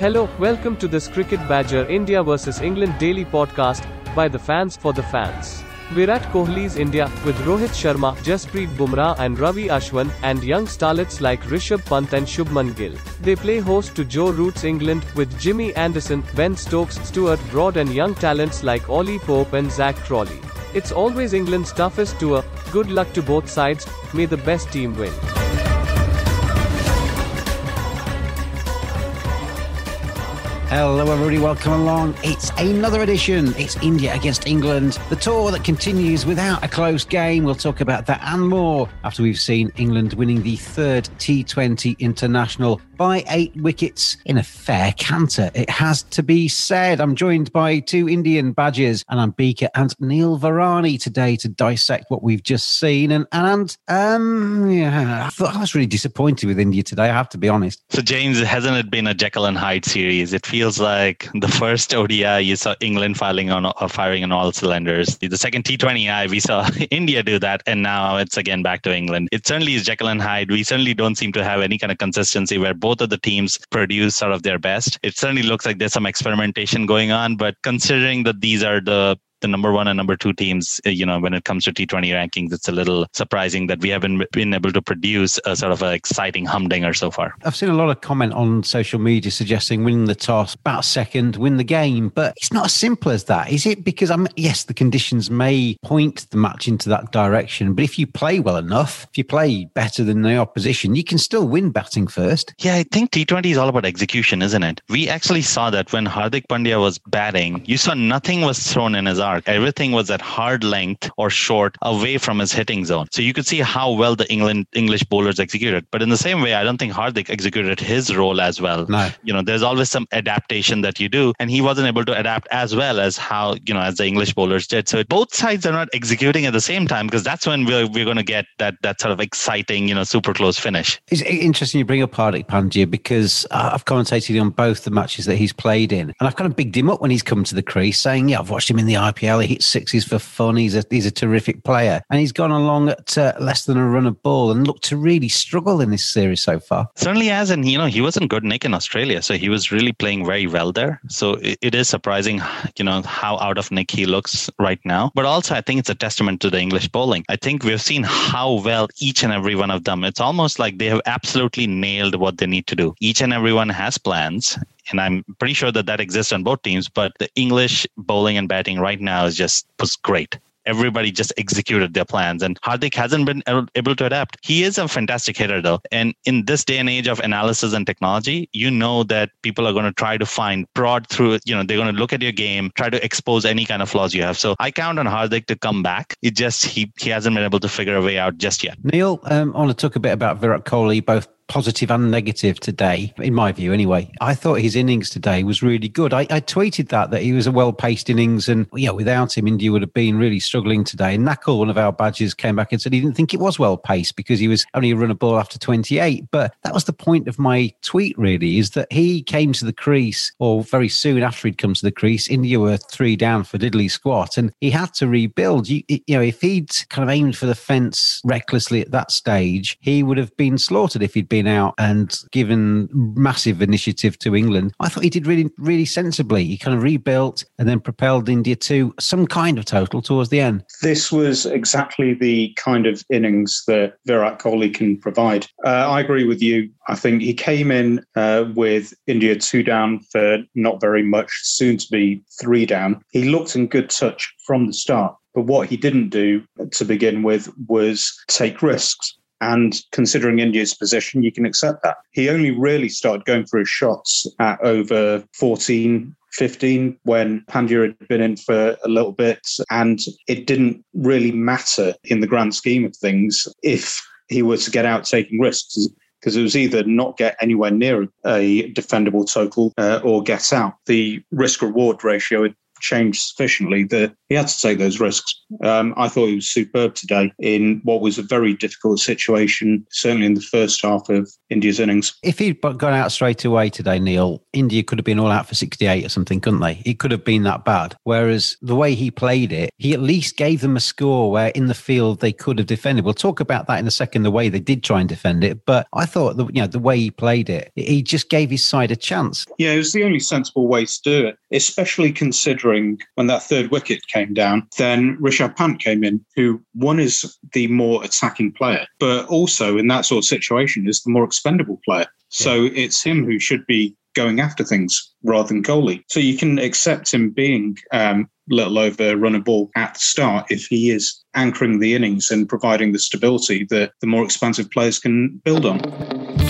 Hello, welcome to this Cricket Badger India vs England daily podcast by the fans for the fans. We're at Kohli's India with Rohit Sharma, Jasprit Bumrah and Ravi Ashwin and young starlets like Rishabh Pant and Shubman Gill. They play host to Joe Root's England with Jimmy Anderson, Ben Stokes, Stuart Broad and young talents like Ollie Pope and Zak Crawley. It's always England's toughest tour. Good luck to both sides. May the best team win. Hello, everybody. Welcome along. It's another edition. It's India against England, the tour that continues without a close game. We'll talk about that and more after we've seen England winning the third T20 international by eight wickets in a fair canter. It has to be said. I'm joined by two Indian badges, and I'm Beaker and Neil Varani today to dissect what we've just seen. And and um, yeah, I thought I was really disappointed with India today. I have to be honest. So James, hasn't it been a Jekyll and Hyde series? It feels like the first ODI you saw England filing on uh, firing on all cylinders. The second T20I we saw India do that, and now it's again back to England. It certainly is Jekyll and Hyde. We certainly don't seem to have any kind of consistency where both both of the teams produce sort of their best. It certainly looks like there's some experimentation going on, but considering that these are the the number one and number two teams, uh, you know, when it comes to T20 rankings, it's a little surprising that we haven't been able to produce a sort of an exciting humdinger so far. I've seen a lot of comment on social media suggesting winning the toss, about second, win the game, but it's not as simple as that, is it? Because I'm yes, the conditions may point the match into that direction, but if you play well enough, if you play better than the opposition, you can still win batting first. Yeah, I think T20 is all about execution, isn't it? We actually saw that when Hardik Pandya was batting, you saw nothing was thrown in his arm Everything was at hard length or short away from his hitting zone. So you could see how well the England English bowlers executed. But in the same way, I don't think Hardik executed his role as well. No. You know, there's always some adaptation that you do, and he wasn't able to adapt as well as how you know as the English bowlers did. So both sides are not executing at the same time because that's when we're we're going to get that that sort of exciting, you know, super close finish. It's interesting you bring up Hardik Pandya because uh, I've commentated on both the matches that he's played in, and I've kind of bigged him up when he's come to the crease, saying, "Yeah, I've watched him in the IPL." He hits sixes for fun. He's a he's a terrific player, and he's gone along at uh, less than a run of ball and looked to really struggle in this series so far. Certainly has, and you know he wasn't good Nick in Australia, so he was really playing very well there. So it, it is surprising, you know, how out of Nick he looks right now. But also, I think it's a testament to the English bowling. I think we've seen how well each and every one of them. It's almost like they have absolutely nailed what they need to do. Each and everyone has plans and I'm pretty sure that that exists on both teams. But the English bowling and batting right now is just was great. Everybody just executed their plans, and Hardik hasn't been able to adapt. He is a fantastic hitter, though. And in this day and age of analysis and technology, you know that people are going to try to find prod through. You know, they're going to look at your game, try to expose any kind of flaws you have. So I count on Hardik to come back. It just he he hasn't been able to figure a way out just yet. Neil, um, I want to talk a bit about Virat Kohli, both positive and negative today, in my view, anyway. I thought his innings today was really good. I, I tweeted that, that he was a well paced innings, and know, without him, India would have been really struggling today. And Nakul, one of our badges, came back and said he didn't think it was well paced because he was only a run a ball after 28. But that was the point of my tweet, really, is that he came to the crease, or very soon after he'd come to the crease, India were three down for diddly squat, and he had to rebuild. You, you know, if he'd kind of aimed for the fence recklessly at that stage, he would have been slaughtered if he'd been out and given massive initiative to England, I thought he did really, really sensibly. He kind of rebuilt and then propelled India to some kind of total towards the end. This was exactly the kind of innings that Virat Kohli can provide. Uh, I agree with you. I think he came in uh, with India two down for not very much, soon to be three down. He looked in good touch from the start. But what he didn't do to begin with was take risks. And considering India's position, you can accept that. He only really started going for his shots at over 14, 15 when Pandya had been in for a little bit. And it didn't really matter in the grand scheme of things if he was to get out taking risks because it was either not get anywhere near a defendable total uh, or get out. The risk reward ratio had changed sufficiently that he had to take those risks. Um, I thought he was superb today in what was a very difficult situation, certainly in the first half of India's innings. If he'd gone out straight away today, Neil, India could have been all out for 68 or something, couldn't they? It could have been that bad. Whereas the way he played it, he at least gave them a score where in the field they could have defended. We'll talk about that in a second, the way they did try and defend it. But I thought, the, you know, the way he played it, he just gave his side a chance. Yeah, it was the only sensible way to do it, especially considering when that third wicket came down, then Rishabh Pant came in, who one is the more attacking player, but also in that sort of situation is the more expendable player. So yeah. it's him who should be going after things rather than Kohli. So you can accept him being um, a little over run a ball at the start if he is anchoring the innings and providing the stability that the more expansive players can build on.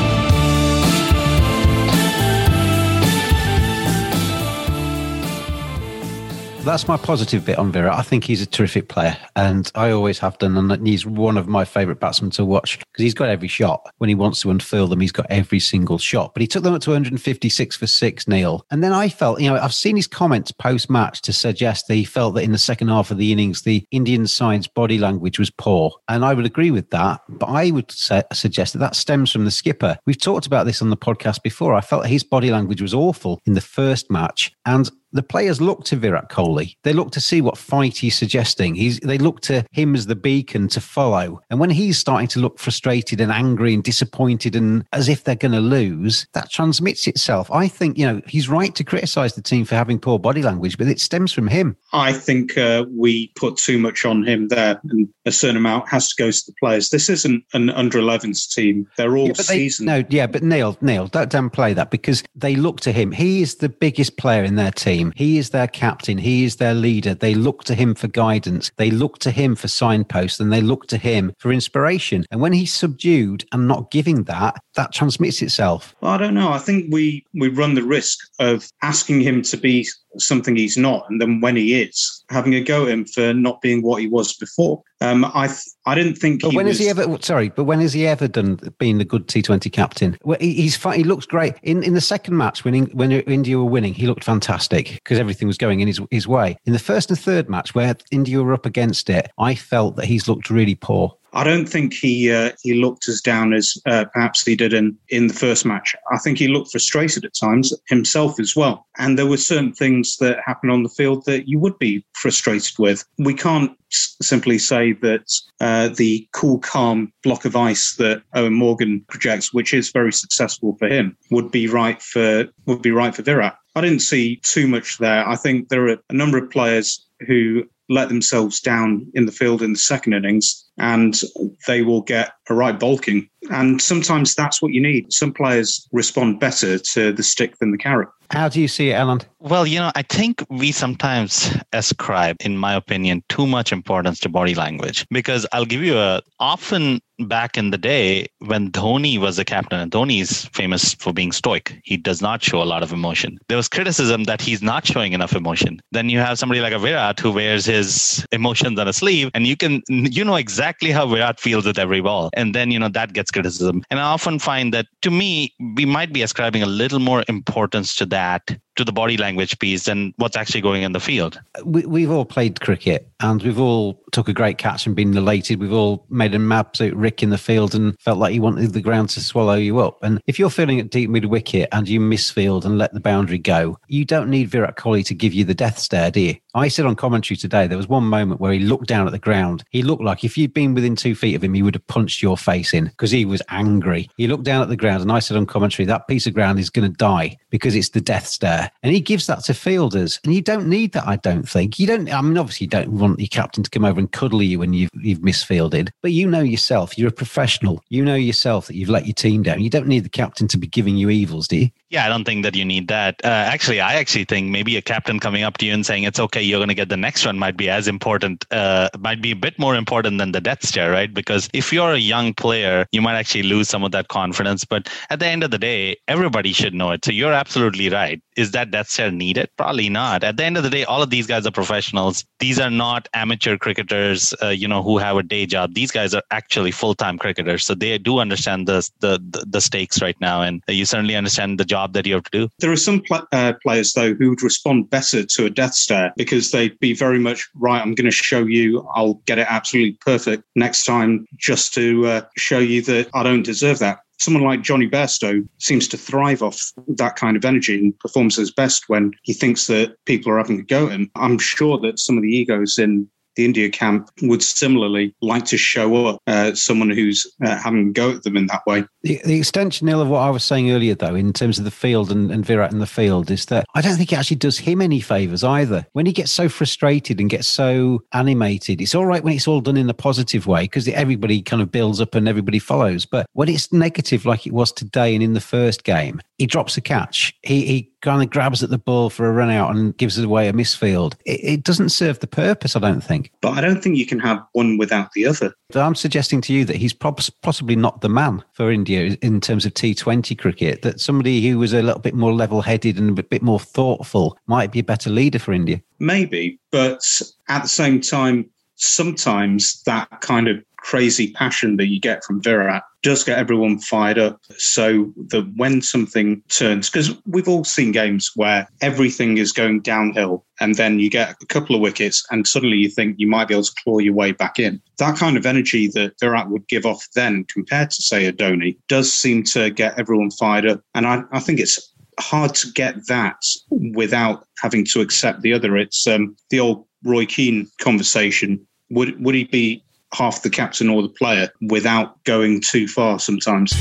That's my positive bit on Virat. I think he's a terrific player, and I always have done. And he's one of my favourite batsmen to watch because he's got every shot. When he wants to unfurl them, he's got every single shot. But he took them up to 156 for six, Neil. And then I felt, you know, I've seen his comments post match to suggest that he felt that in the second half of the innings, the Indian side's body language was poor. And I would agree with that. But I would say, suggest that that stems from the skipper. We've talked about this on the podcast before. I felt his body language was awful in the first match. And the players look to Virat Kohli. They look to see what fight he's suggesting. He's, they look to him as the beacon to follow. And when he's starting to look frustrated and angry and disappointed and as if they're going to lose, that transmits itself. I think, you know, he's right to criticise the team for having poor body language, but it stems from him. I think uh, we put too much on him there, and a certain amount has to go to the players. This isn't an under 11s team. They're all yeah, seasoned. No, yeah, but Neil, Neil, don't, don't play that because they look to him. He is the biggest player in their team team. He is their captain. He is their leader. They look to him for guidance. They look to him for signposts and they look to him for inspiration. And when he's subdued and not giving that, that transmits itself. Well, I don't know. I think we, we run the risk of asking him to be something he's not, and then when he is, having a go at him for not being what he was before. Um, I th- I didn't think. But he when was... has he ever? Sorry, but when has he ever done being the good T Twenty captain? Well, he, he's. He looks great in in the second match when when India were winning. He looked fantastic because everything was going in his his way. In the first and third match where India were up against it, I felt that he's looked really poor. I don't think he uh, he looked as down as uh, perhaps he did in, in the first match. I think he looked frustrated at times himself as well. And there were certain things that happened on the field that you would be frustrated with. We can't s- simply say that uh, the cool, calm block of ice that Eoin Morgan projects, which is very successful for him, would be right for would be right for Virat. I didn't see too much there. I think there are a number of players who let themselves down in the field in the second innings and they will get a right bulking. And sometimes that's what you need. Some players respond better to the stick than the carrot. How do you see it, Alan? Well, you know, I think we sometimes ascribe, in my opinion, too much importance to body language. Because I'll give you a often back in the day when Dhoni was the captain, and Dhoni is famous for being stoic. He does not show a lot of emotion. There was criticism that he's not showing enough emotion. Then you have somebody like a Virat who wears his emotions on a sleeve, and you can you know exactly how Virat feels with every ball. And then you know that gets criticism. And I often find that to me, we might be ascribing a little more importance to that to the body language piece and what's actually going in the field. We, have all played cricket and we've all took a great catch and been elated. We've all made an absolute rick in the field and felt like you wanted the ground to swallow you up. And if you're feeling at deep mid wicket and you miss field and let the boundary go, you don't need Virat Kohli to give you the death stare, do you? I said on commentary today, there was one moment where he looked down at the ground. He looked like if you'd been within two feet of him, he would have punched your face in because he was angry. He looked down at the ground and I said on commentary, that piece of ground is going to die because it's the death stare. And he gives that to fielders. And you don't need that, I don't think. You don't, I mean, obviously, you don't want your captain to come over and cuddle you when you've, you've misfielded, but you know yourself, you're a professional. You know yourself that you've let your team down. You don't need the captain to be giving you evils, do you? Yeah, I don't think that you need that. Uh, actually, I actually think maybe a captain coming up to you and saying it's okay, you're going to get the next one might be as important, uh, might be a bit more important than the death stare, right? Because if you're a young player, you might actually lose some of that confidence. But at the end of the day, everybody should know it. So you're absolutely right. Is that death stare needed? Probably not. At the end of the day, all of these guys are professionals. These are not amateur cricketers, uh, you know, who have a day job. These guys are actually full-time cricketers, so they do understand the the the stakes right now, and you certainly understand the job that you have to do. There are some pl- uh, players, though, who would respond better to a death stare because they'd be very much, right, I'm going to show you, I'll get it absolutely perfect next time just to uh, show you that I don't deserve that someone like Jonny Bairstow seems to thrive off that kind of energy and performs his best when he thinks that people are having a go at him. I'm sure that some of the egos in the India camp would similarly like to show up uh, someone who's uh, having a go at them in that way. The, the extension, Neil, of what I was saying earlier, though, in terms of the field and, and Virat in the field, is that I don't think it actually does him any favours either. When he gets so frustrated and gets so animated, it's all right when it's all done in a positive way because everybody kind of builds up and everybody follows. But when it's negative, like it was today and in the first game, he drops a catch. He, he kind of grabs at the ball for a run out and gives away a misfield. It, it, doesn't serve the purpose, I don't think. But I don't think you can have one without the other. I'm suggesting to you that he's possibly not the man for India in terms of T20 cricket, that somebody who was a little bit more level headed and a bit more thoughtful might be a better leader for India. Maybe, but at the same time, sometimes that kind of crazy passion that you get from Virat does get everyone fired up. So that when something turns, because we've all seen games where everything is going downhill and then you get a couple of wickets and suddenly you think you might be able to claw your way back in. That kind of energy that Virat would give off then compared to, say, a Dhoni does seem to get everyone fired up. And I, I think it's hard to get that without having to accept the other. It's um, the old Roy Keane conversation. Would would he be half the captain or the player without going too far sometimes.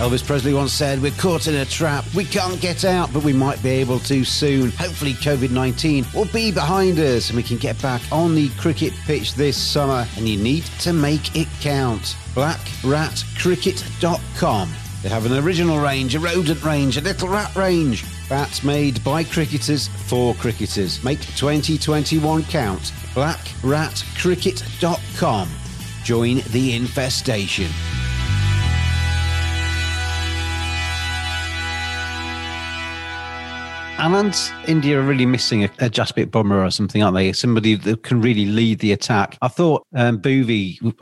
Elvis Presley once said, We're caught in a trap. We can't get out, but we might be able to soon. Hopefully, COVID 19 will be behind us and we can get back on the cricket pitch this summer. And you need to make it count. BlackRatCricket.com. They have an original range, a rodent range, a little rat range. Bats made by cricketers for cricketers. Make 2021 count blackratcricket.com. Join the infestation. And India are really missing a, a Jasprit Bumrah or something, aren't they? Somebody that can really lead the attack. I thought um,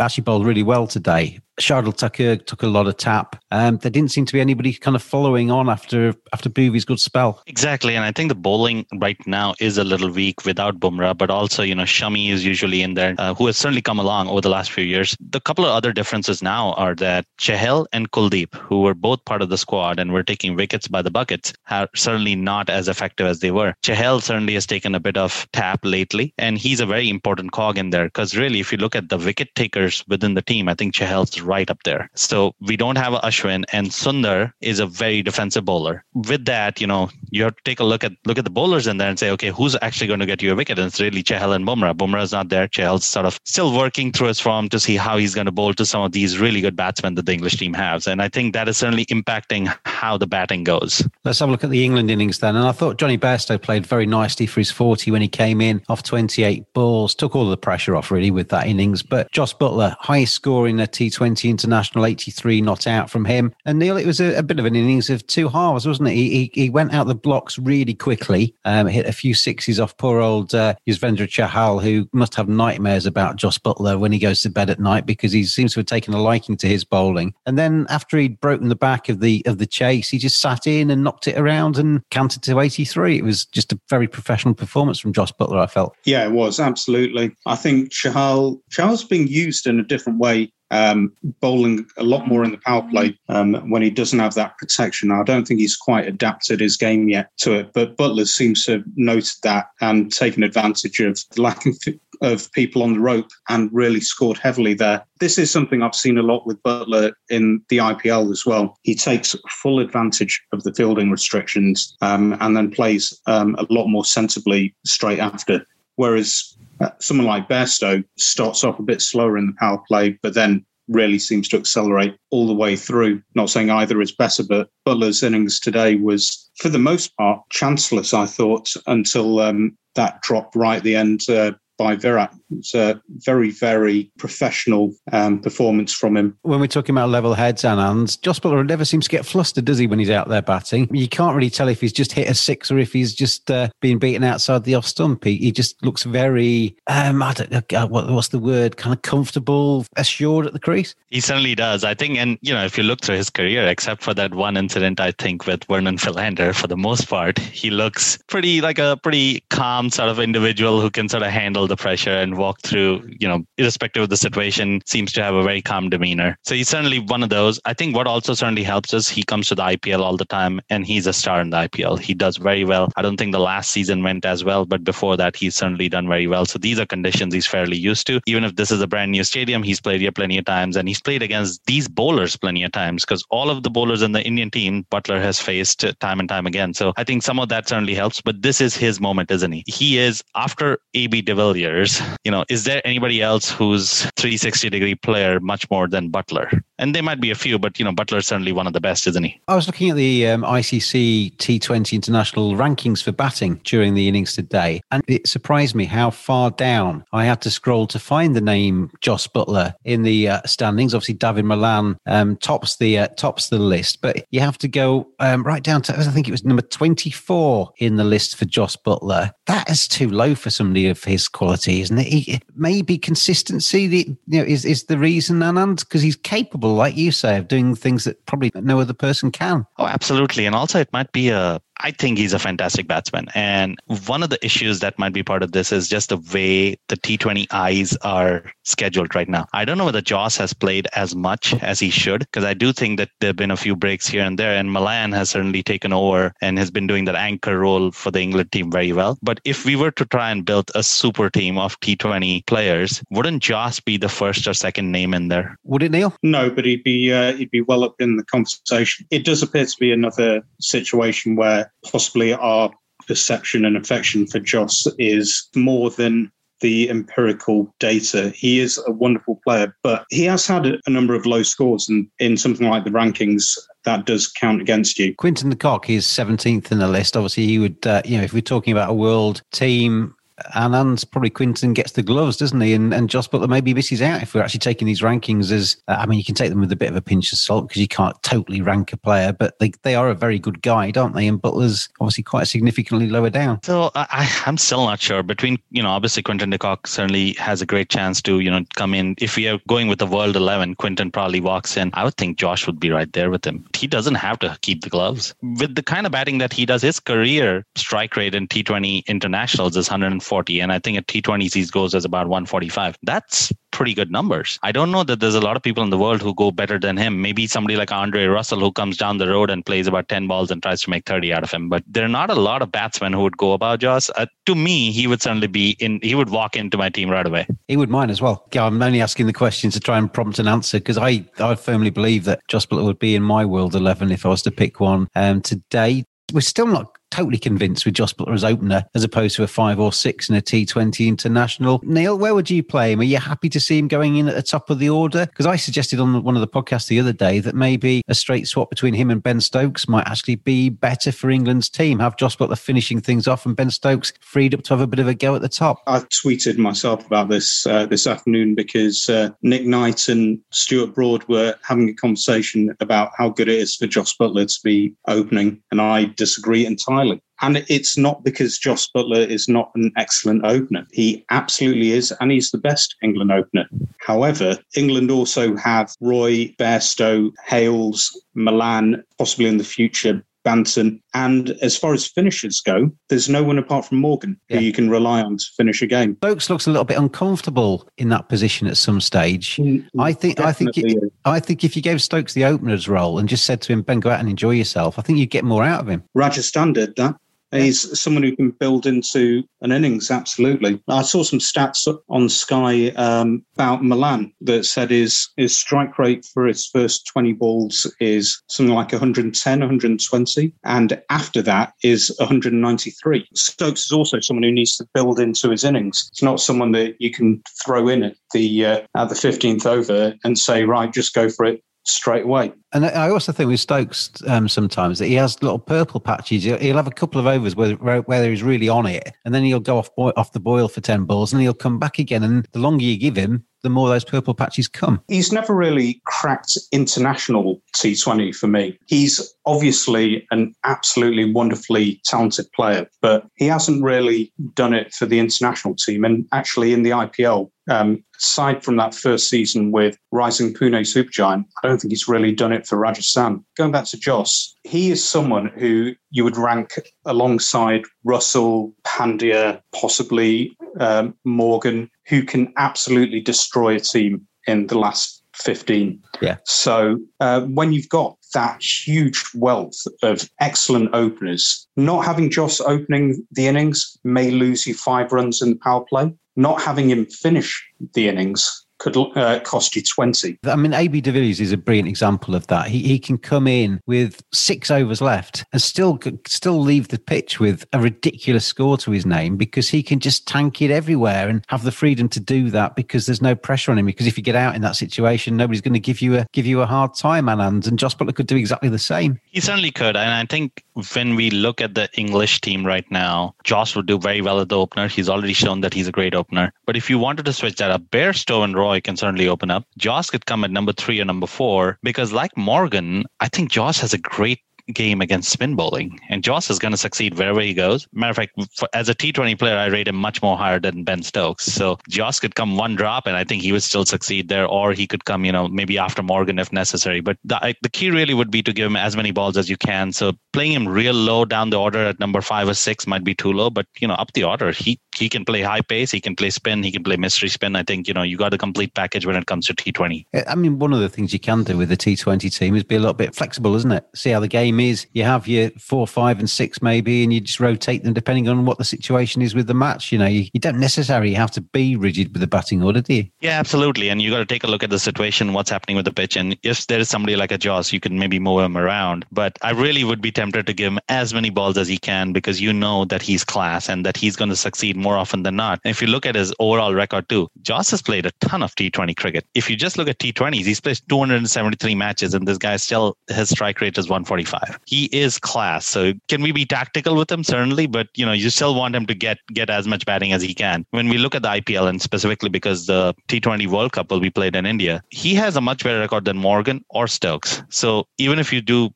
actually bowled really well today, Shardul Thakur took a lot of tap. Um, there didn't seem to be anybody kind of following on after after Bhuvi's good spell. Exactly, and I think the bowling right now is a little weak without Bumrah, but also you know Shami is usually in there, uh, who has certainly come along over the last few years. The couple of other differences now are that Chahal and Kuldeep, who were both part of the squad and were taking wickets by the buckets, are certainly not as effective as they were. Chahal certainly has taken a bit of tap lately, and he's a very important cog in there because really, if you look at the wicket takers within the team, I think Chahal's right up there. So we don't have Ashwin, and Sundar is a very defensive bowler. With that, you know, you have to take a look at look at the bowlers in there and say, okay, who's actually going to get you a wicket? And it's really Chahal and Bumrah. Bumrah's not there. Chahal's sort of still working through his form to see how he's going to bowl to some of these really good batsmen that the English team has. And I think that is certainly impacting how the batting goes. Let's have a look at the England innings then. And I thought Jonny Bairstow played very nicely for his 40 when he came in off 28 balls, took all the pressure off really with that innings. But Jos Buttler, highest score in a T20 international, 83 not out from him. And Neil, it was a, a bit of an innings of two halves, wasn't it? He, he, he went out the blocks really quickly, um, hit a few sixes off poor old uh, Yuzvendra Chahal, who must have nightmares about Jos Buttler when he goes to bed at night because he seems to have taken a liking to his bowling. And then after he'd broken the back of the of the chase, he just sat in and knocked it around and counted to 83. It was just a very professional performance from Jos Buttler, I felt. Yeah, it was absolutely. I think Chahal Chahal's being used in a different way um, bowling a lot more in the power play um, when he doesn't have that protection. I don't think he's quite adapted his game yet to it, but Buttler seems to have noted that and taken advantage of the lack of, of people on the rope and really scored heavily there. This is something I've seen a lot with Buttler in the IPL as well. He takes full advantage of the fielding restrictions um, and then plays um, a lot more sensibly straight after. Whereas uh, someone like Bairstow starts off a bit slower in the power play, but then really seems to accelerate all the way through. Not saying either is better, but Buttler's innings today was, for the most part, chanceless, I thought, until um, that drop right at the end uh, by Virat. It's a very, very professional um, performance from him. When we're talking about level heads, Anand, Jos Buttler never seems to get flustered, does he, when he's out there batting? You can't really tell if he's just hit a six or if he's just uh, being beaten outside the off stump. He, he just looks very, um, I don't know, uh, what, what's the word, kind of comfortable, assured at the crease. He certainly does. I think, and, you know, if you look through his career, except for that one incident, I think, with Vernon Philander, for the most part, he looks pretty like a pretty calm sort of individual who can sort of handle the pressure and walk through, you know, irrespective of the situation, seems to have a very calm demeanor. So he's certainly one of those. I think what also certainly helps is he comes to the IPL all the time and he's a star in the IPL. He does very well. I don't think the last season went as well, but before that, he's certainly done very well. So these are conditions he's fairly used to. Even if this is a brand new stadium, he's played here plenty of times and he's played against these bowlers plenty of times because all of the bowlers in the Indian team, Buttler has faced time and time again. So I think some of that certainly helps, but this is his moment, isn't he? He is, after AB de Villiers, you know, is there anybody else who's 360 degree player much more than Buttler? And there might be a few, but you know, Buttler's certainly one of the best, isn't he? I was looking at the um, ICC T20 international rankings for batting during the innings today, and it surprised me how far down I had to scroll to find the name Jos Buttler in the uh, standings. Obviously, Dawid Malan um, tops the uh, tops the list, but you have to go um, right down to I think it was number 24 in the list for Jos Buttler. That is too low for somebody of his quality, isn't it? He, maybe consistency the, you know, is is the reason, Anand, because he's capable, like you say, of doing things that probably no other person can. Oh, absolutely, and also it might be a I think he's a fantastic batsman. And one of the issues that might be part of this is just the way the T20 eyes are scheduled right now. I don't know whether Jos has played as much as he should, because I do think that there have been a few breaks here and there. And Malan has certainly taken over and has been doing that anchor role for the England team very well. But if we were to try and build a super team of T20 players, wouldn't Jos be the first or second name in there? Would it, Neil? No, but he'd be uh, he'd be well up in the conversation. It does appear to be another situation where possibly our perception and affection for Jos is more than the empirical data. He is a wonderful player, but he has had a number of low scores, and in something like the rankings, that does count against you. Quinton de Kock is 17th in the list. Obviously, he would, uh, you know, if we're talking about a world team and and probably Quinton gets the gloves, doesn't he? And and Jos Buttler maybe misses out if we're actually taking these rankings as uh, I mean, you can take them with a bit of a pinch of salt because you can't totally rank a player, but they they are a very good guide, aren't they? And Buttler's obviously quite significantly lower down. So I, I'm still not sure. Between you know, obviously Quinton de Kock certainly has a great chance to you know come in. If we are going with the world eleven, Quinton probably walks in. I would think Josh would be right there with him. He doesn't have to keep the gloves with the kind of batting that he does. His career strike rate in T20 internationals is 104 140, and I think at T20s he goes as about 145. That's pretty good numbers. I don't know that there's a lot of people in the world who go better than him. Maybe somebody like Andre Russell who comes down the road and plays about 10 balls and tries to make 30 out of him. But there are not a lot of batsmen who would go about Jos. Uh, to me, he would certainly be in, he would walk into my team right away. He would mine as well. Yeah, I'm only asking the question to try and prompt an answer because I, I firmly believe that Jos Buttler would be in my world 11 if I was to pick one um, today. We're still not totally convinced with Jos Buttler as opener as opposed to a five or six in a T20 international. Neil, where would you play him? Are you happy to see him going in at the top of the order? Because I suggested on one of the podcasts the other day that maybe a straight swap between him and Ben Stokes might actually be better for England's team. Have Jos Buttler finishing things off and Ben Stokes freed up to have a bit of a go at the top. I tweeted myself about this uh, this afternoon because uh, Nick Knight and Stuart Broad were having a conversation about how good it is for Jos Buttler to be opening, and I disagree entirely entirely. And it's not because Jos Buttler is not an excellent opener. He absolutely is, and he's the best England opener. However, England also have Roy, Bairstow, Hales, Malan, possibly in the future, Banton. And as far as finishers go, there's no one apart from Morgan yeah. who you can rely on to finish a game. Stokes looks a little bit uncomfortable in that position at some stage. Mm-hmm. I think I think it, I think if you gave Stokes the opener's role and just said to him, Ben, go out and enjoy yourself, I think you'd get more out of him. Rajasthan did that. He's someone who can build into an innings, absolutely. I saw some stats on Sky um, about Malan that said his, his strike rate for his first 20 balls is something like 110, 120. And after that is 193. Stokes is also someone who needs to build into his innings. It's not someone that you can throw in at the, uh, at the 15th over and say, right, just go for it straight away. And I also think with Stokes um, sometimes that he has little purple patches. He'll have a couple of overs where, where he's really on it, and then he'll go off off the boil for ten balls, and he'll come back again. And the longer you give him, the more those purple patches come. He's never really cracked international T20 for me. He's obviously an absolutely wonderfully talented player, but he hasn't really done it for the international team. And actually, in the IPL, um, aside from that first season with Rising Pune Supergiant, I don't think he's really done it for Rajasthan. Going back to Jos, he is someone who you would rank alongside Russell, Pandya, possibly um, Morgan, who can absolutely destroy a team in the last 15. Yeah. So uh, when you've got that huge wealth of excellent openers, not having Jos opening the innings may lose you five runs in the power play. Not having him finish the innings could uh, cost you 20. I mean, AB de Villiers is a brilliant example of that. He, he can come in with six overs left and still still leave the pitch with a ridiculous score to his name because he can just tank it everywhere and have the freedom to do that because there's no pressure on him. Because if you get out in that situation, nobody's going to give you a give you a hard time, Anand. And Jos Buttler could do exactly the same. He certainly could. And I think when we look at the English team right now, Jos would do very well at the opener. He's already shown that he's a great opener. But if you wanted to switch that up, Bairstow and Roy Roy can certainly open up. Jos could come at number three or number four because, like Morgan, I think Jos has a great game against spin bowling. And Jos is going to succeed wherever he goes. Matter of fact, for, as a T20 player, I rate him much more higher than Ben Stokes. So Jos could come one drop, and I think he would still succeed there, or he could come, you know, maybe after Morgan if necessary. But the, the key really would be to give him as many balls as you can. So playing him real low down the order at number five or six might be too low, but you know, up the order, he he can play high pace, he can play spin, he can play mystery spin. I think you know you got a complete package when it comes to T20. I mean, one of the things you can do with the T20 team is be a little bit flexible, isn't it? See how the game is. You have your four, five, and six maybe, and you just rotate them depending on what the situation is with the match. You know, you, you don't necessarily have to be rigid with the batting order, do you? Yeah, absolutely. And you got to take a look at the situation, what's happening with the pitch, and if there is somebody like a Jos, you can maybe move him around. But I really would be tempted to give him as many balls as he can because you know that he's class and that he's going to succeed more often than not. And if you look at his overall record too, Jos has played a ton of T20 cricket. If you just look at T20s, he's played 273 matches and this guy still, his strike rate is 145. He is class. So can we be tactical with him? Certainly, but you know, you still want him to get, get as much batting as he can. When we look at the IPL and specifically because the T20 World Cup will be played in India, he has a much better record than Morgan or Stokes. So even if you do,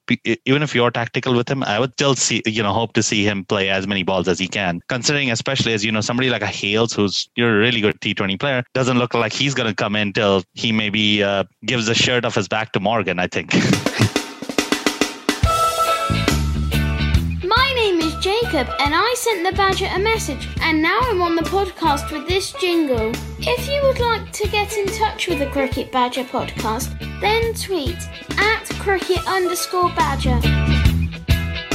even if you're tactical with him, I would still see, you know, hope to see him play as many balls as he can, considering especially as, you know, somebody like a Hales, who's you're a really good T20 player, doesn't look like he's going to come in till he maybe uh, gives the shirt off his back to Morgan, I think. My name is Jacob and I sent the Badger a message, and now I'm on the podcast with this jingle. If you would like to get in touch with the Cricket Badger podcast, then tweet at cricket underscore badger.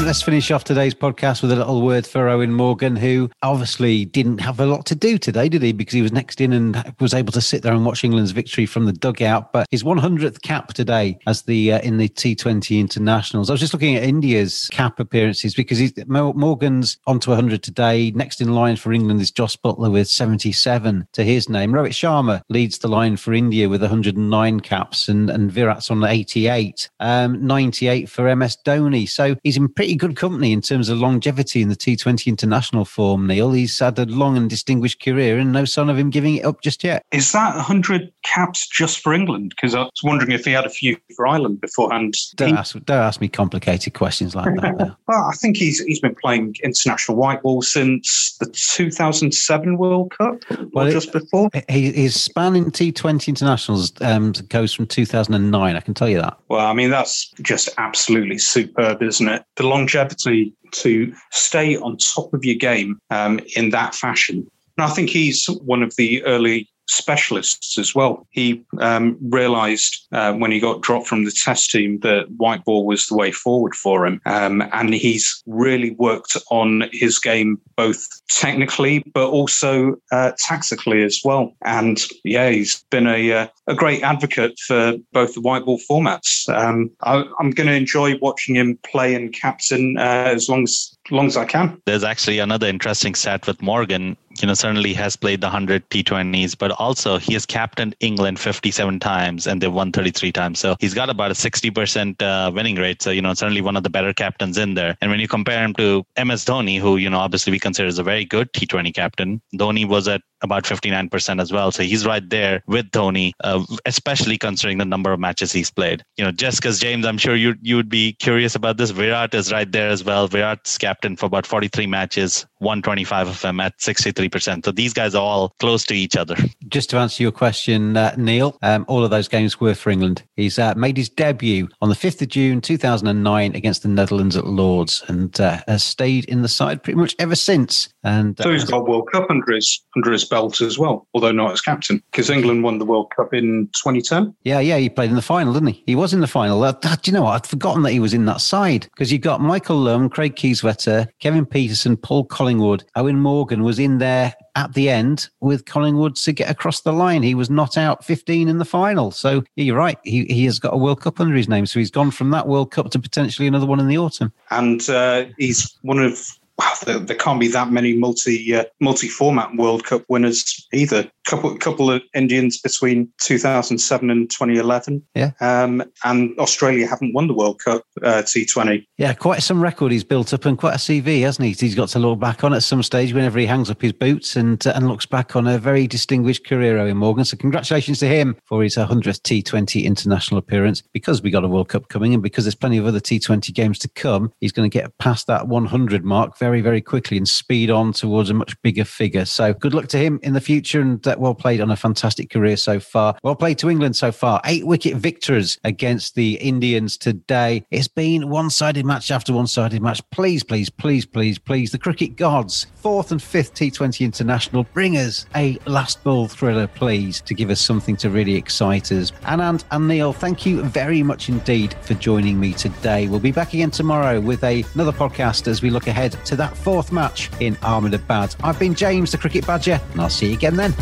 Let's finish off today's podcast with a little word for Eoin Morgan, who obviously didn't have a lot to do today, did he? Because he was next in and was able to sit there and watch England's victory from the dugout. But his 100th cap today as the uh, in the T20 internationals. I was just looking at India's cap appearances because he's, Morgan's onto 100 today. Next in line for England is Jos Buttler with 77 to his name. Rohit Sharma leads the line for India with 109 caps, and and Virat's on 88, um, 98 for MS Dhoni. So he's in pretty good company in terms of longevity in the T20 international form, Neil. He's had a long and distinguished career and no sign of him giving it up just yet. Is that 100 caps just for England? Because I was wondering if he had a few for Ireland beforehand. Don't, He- ask, don't ask me complicated questions like that. well, I think he's he's been playing international white ball since the 2007 World Cup, Well, or it- just before. He- His span in T20 internationals um, goes from 2009. I can tell you that. Well, I mean, that's just absolutely superb, isn't it? The longevity to stay on top of your game um, in that fashion. And I think he's one of the early specialists as well. He um, realised uh, when he got dropped from the test team that white ball was the way forward for him. Um, and he's really worked on his game both technically but also uh, tactically as well. And yeah, he's been a, uh, a great advocate for both the white ball formats. Um, I, I'm going to enjoy watching him play and captain uh, as long as long as I can. There's actually another interesting stat with Morgan. You know, certainly has played the 100 T20s, but also he has captained England 57 times and they've won 33 times. So he's got about a 60% uh, winning rate. So, you know, certainly one of the better captains in there. And when you compare him to MS Dhoni, who, you know, obviously we consider as a very good T20 captain, Dhoni was at about 59% as well. So he's right there with Dhoni, uh, especially considering the number of matches he's played. You know, just because James, I'm sure you you would be curious about this. Virat is right there as well. Virat's captain for about 43 matches, 125 of them at 63%. So these guys are all close to each other. Just to answer your question, uh, Neil, um, all of those games were for England. He's uh, made his debut on the 5th of June 2009 against the Netherlands at Lords and uh, has stayed in the side pretty much ever since. And So he's uh, got World Cup under his under his belt as well, although not as captain, because England won the World Cup in 2010. Yeah, yeah, he played in the final, didn't he? He was in the final. Uh, do you know what? I'd forgotten that he was in that side because you've got Michael Lumb, Craig Kieswetter, Kevin Pietersen, Paul Collingwood, Eoin Morgan was in there at the end with Collingwood to get across the line. He was not out 15 in the final. So yeah, you're right. He, he has got a World Cup under his name. So he's gone from that World Cup to potentially another one in the autumn. and uh, he's one of wow, there, there can't be that many multi uh, multi format World Cup winners either. Couple couple of Indians between 2007 and 2011. Yeah. um, and Australia haven't won the World Cup uh, T20. Yeah, quite some record he's built up and quite a CV, hasn't he? He's got to look back on at some stage whenever he hangs up his boots and uh, and looks back on a very distinguished career, Eoin Morgan. So congratulations to him for his 100th T20 international appearance. Because we got a World Cup coming and because there's plenty of other T20 games to come, he's going to get past that 100 mark very, very very quickly and speed on towards a much bigger figure. So good luck to him in the future and uh, well played on a fantastic career so far. Well played to England so far. Eight wicket victories against the Indians today. It's been one sided match after one sided match. Please, please, please, please, please, the cricket gods, fourth and fifth T20 international, bring us a last ball thriller, please, to give us something to really excite us. Anand and Neil, thank you very much indeed for joining me today. We'll be back again tomorrow with a, another podcast as we look ahead to that fourth match in Ahmedabad. I've been James, the Cricket Badger, and I'll see you again then.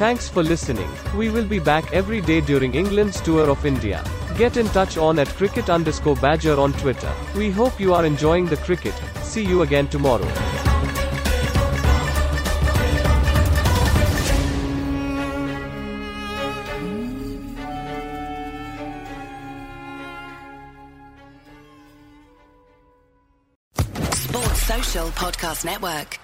Thanks for listening. We will be back every day during England's tour of India. Get in touch on at cricket underscore badger on Twitter. We hope you are enjoying the cricket. See you again tomorrow. Network.